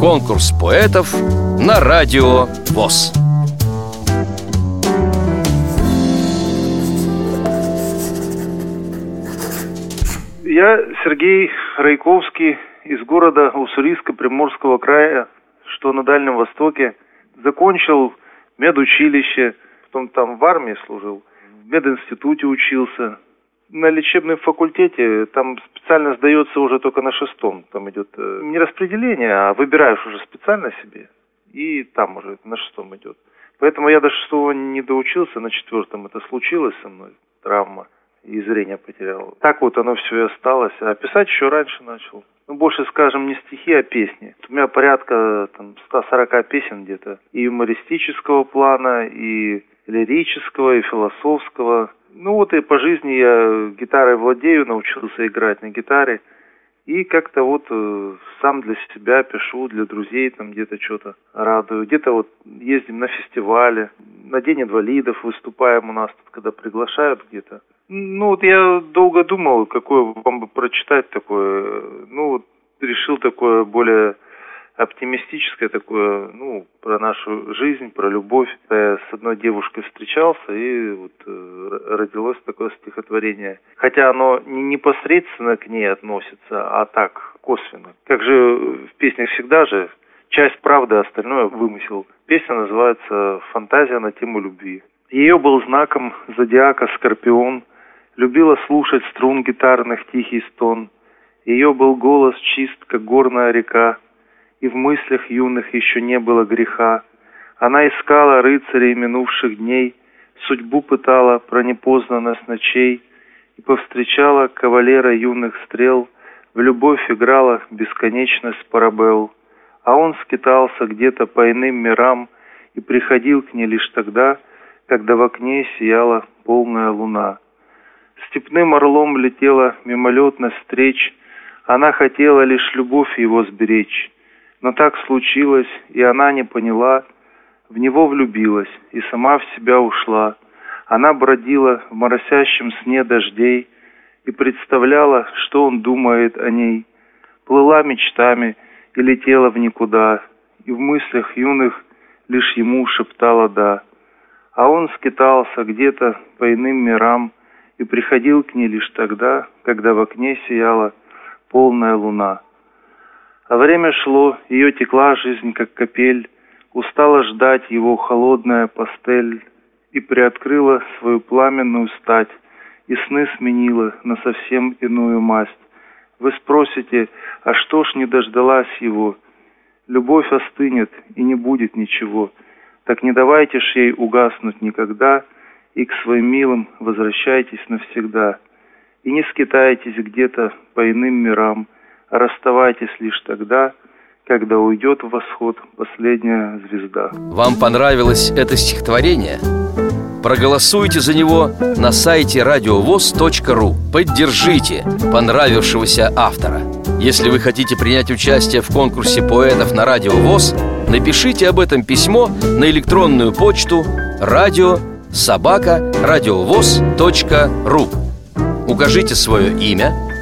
Конкурс поэтов на радио ВОЗ. Я Сергей Райковский из города Уссурийска Приморского края, что на Дальнем Востоке. Закончил медучилище, потом там в армии служил, в мединституте учился. На лечебном факультете там специально сдается уже только на шестом. Там идет э, не распределение, а выбираешь уже специально себе. И там уже на шестом идет. Поэтому я до шестого не доучился, на четвертом это случилось со мной, травма, и зрение потерял. Так вот оно все и осталось. А писать еще раньше начал. Ну, больше, скажем, не стихи, а песни. У меня порядка там 140 песен где-то. И юмористического плана, и лирического, и философского. Ну вот и по жизни я гитарой владею, научился играть на гитаре. И как-то вот э, сам для себя пишу, для друзей там где-то что-то радую. Где-то вот ездим на фестивале, на День инвалидов выступаем у нас тут, когда приглашают где-то. Ну вот я долго думал, какое вам бы прочитать такое. Ну вот решил такое более оптимистическое такое, ну, про нашу жизнь, про любовь. Я с одной девушкой встречался, и вот э, родилось такое стихотворение. Хотя оно не непосредственно к ней относится, а так, косвенно. Как же в песнях всегда же, часть правды, остальное вымысел. Песня называется «Фантазия на тему любви». Ее был знаком зодиака Скорпион, любила слушать струн гитарных тихий стон. Ее был голос чист, как горная река, и в мыслях юных еще не было греха. Она искала рыцарей минувших дней, судьбу пытала про непознанность ночей, и повстречала кавалера юных стрел, в любовь играла бесконечность парабел. А он скитался где-то по иным мирам и приходил к ней лишь тогда, когда в окне сияла полная луна. Степным орлом летела мимолетность встреч, она хотела лишь любовь его сберечь. Но так случилось, и она не поняла, в него влюбилась и сама в себя ушла. Она бродила в моросящем сне дождей и представляла, что он думает о ней. Плыла мечтами и летела в никуда, и в мыслях юных лишь ему шептала «да». А он скитался где-то по иным мирам и приходил к ней лишь тогда, когда в окне сияла полная луна. А время шло, ее текла жизнь, как капель, устала ждать его холодная пастель и приоткрыла свою пламенную стать, и сны сменила на совсем иную масть. Вы спросите, а что ж не дождалась его? Любовь остынет, и не будет ничего. Так не давайте ж ей угаснуть никогда, и к своим милым возвращайтесь навсегда. И не скитайтесь где-то по иным мирам, расставайтесь лишь тогда, когда уйдет в восход последняя звезда. Вам понравилось это стихотворение? Проголосуйте за него на сайте радиовоз.ру Поддержите понравившегося автора Если вы хотите принять участие в конкурсе поэтов на Радио ВОЗ Напишите об этом письмо на электронную почту радио собака радиовоз.ру Укажите свое имя,